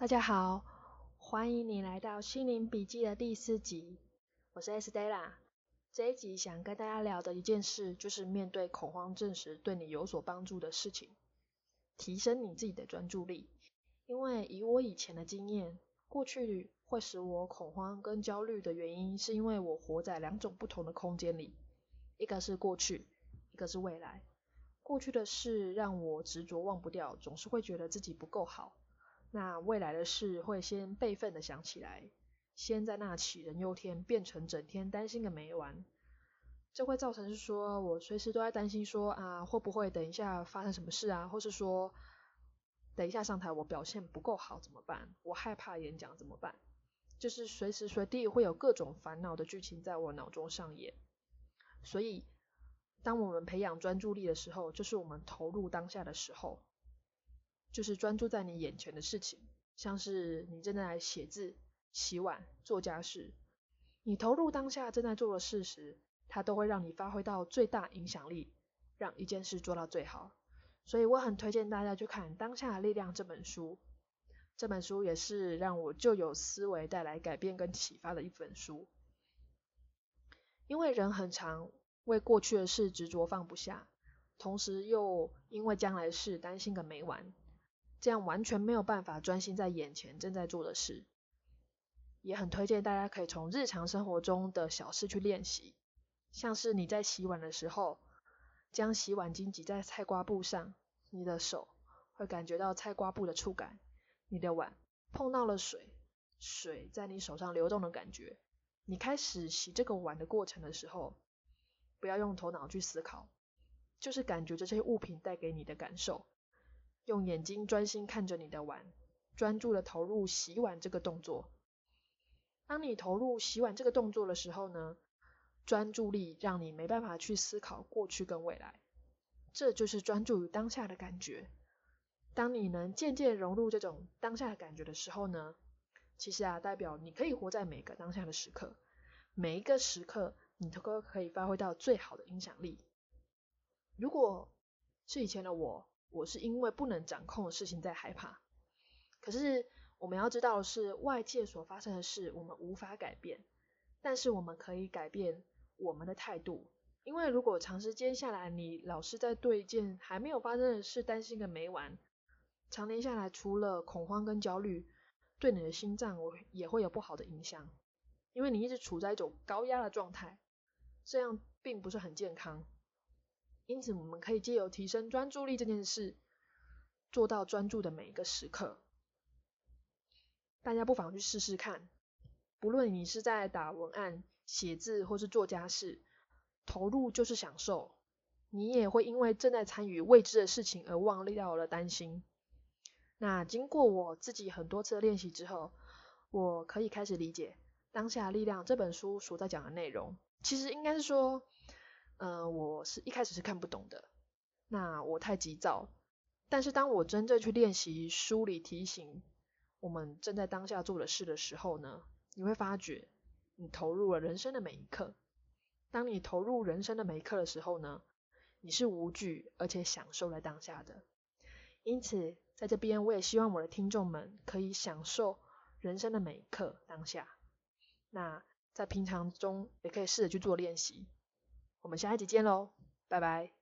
大家好，欢迎你来到心灵笔记的第四集，我是 Estella。这一集想跟大家聊的一件事，就是面对恐慌症时对你有所帮助的事情，提升你自己的专注力。因为以我以前的经验，过去会使我恐慌跟焦虑的原因，是因为我活在两种不同的空间里，一个是过去，一个是未来。过去的事让我执着忘不掉，总是会觉得自己不够好。那未来的事会先备份的想起来，先在那杞人忧天，变成整天担心个没完。这会造成是说我随时都在担心说啊会不会等一下发生什么事啊，或是说等一下上台我表现不够好怎么办？我害怕演讲怎么办？就是随时随地会有各种烦恼的剧情在我脑中上演。所以当我们培养专注力的时候，就是我们投入当下的时候。就是专注在你眼前的事情，像是你正在写字、洗碗、做家事，你投入当下正在做的事时，它都会让你发挥到最大影响力，让一件事做到最好。所以我很推荐大家去看《当下的力量》这本书，这本书也是让我就有思维带来改变跟启发的一本书。因为人很常为过去的事执着放不下，同时又因为将来事担心个没完。这样完全没有办法专心在眼前正在做的事，也很推荐大家可以从日常生活中的小事去练习，像是你在洗碗的时候，将洗碗巾挤在菜瓜布上，你的手会感觉到菜瓜布的触感，你的碗碰到了水，水在你手上流动的感觉，你开始洗这个碗的过程的时候，不要用头脑去思考，就是感觉这些物品带给你的感受。用眼睛专心看着你的碗，专注的投入洗碗这个动作。当你投入洗碗这个动作的时候呢，专注力让你没办法去思考过去跟未来，这就是专注于当下的感觉。当你能渐渐融入这种当下的感觉的时候呢，其实啊，代表你可以活在每个当下的时刻，每一个时刻你都可以发挥到最好的影响力。如果是以前的我。我是因为不能掌控的事情在害怕，可是我们要知道的是，外界所发生的事我们无法改变，但是我们可以改变我们的态度。因为如果长时间下来，你老是在对一件还没有发生的事担心个没完，常年下来，除了恐慌跟焦虑，对你的心脏我也会有不好的影响，因为你一直处在一种高压的状态，这样并不是很健康。因此，我们可以借由提升专注力这件事，做到专注的每一个时刻。大家不妨去试试看。不论你是在打文案、写字，或是做家事，投入就是享受。你也会因为正在参与未知的事情而忘掉了担心。那经过我自己很多次的练习之后，我可以开始理解《当下力量》这本书所在讲的内容。其实应该是说。嗯，我是一开始是看不懂的，那我太急躁。但是当我真正去练习梳理提醒我们正在当下做的事的时候呢，你会发觉你投入了人生的每一刻。当你投入人生的每一刻的时候呢，你是无惧而且享受了当下的。因此，在这边我也希望我的听众们可以享受人生的每一刻当下。那在平常中也可以试着去做练习。我们下一集见喽，拜拜。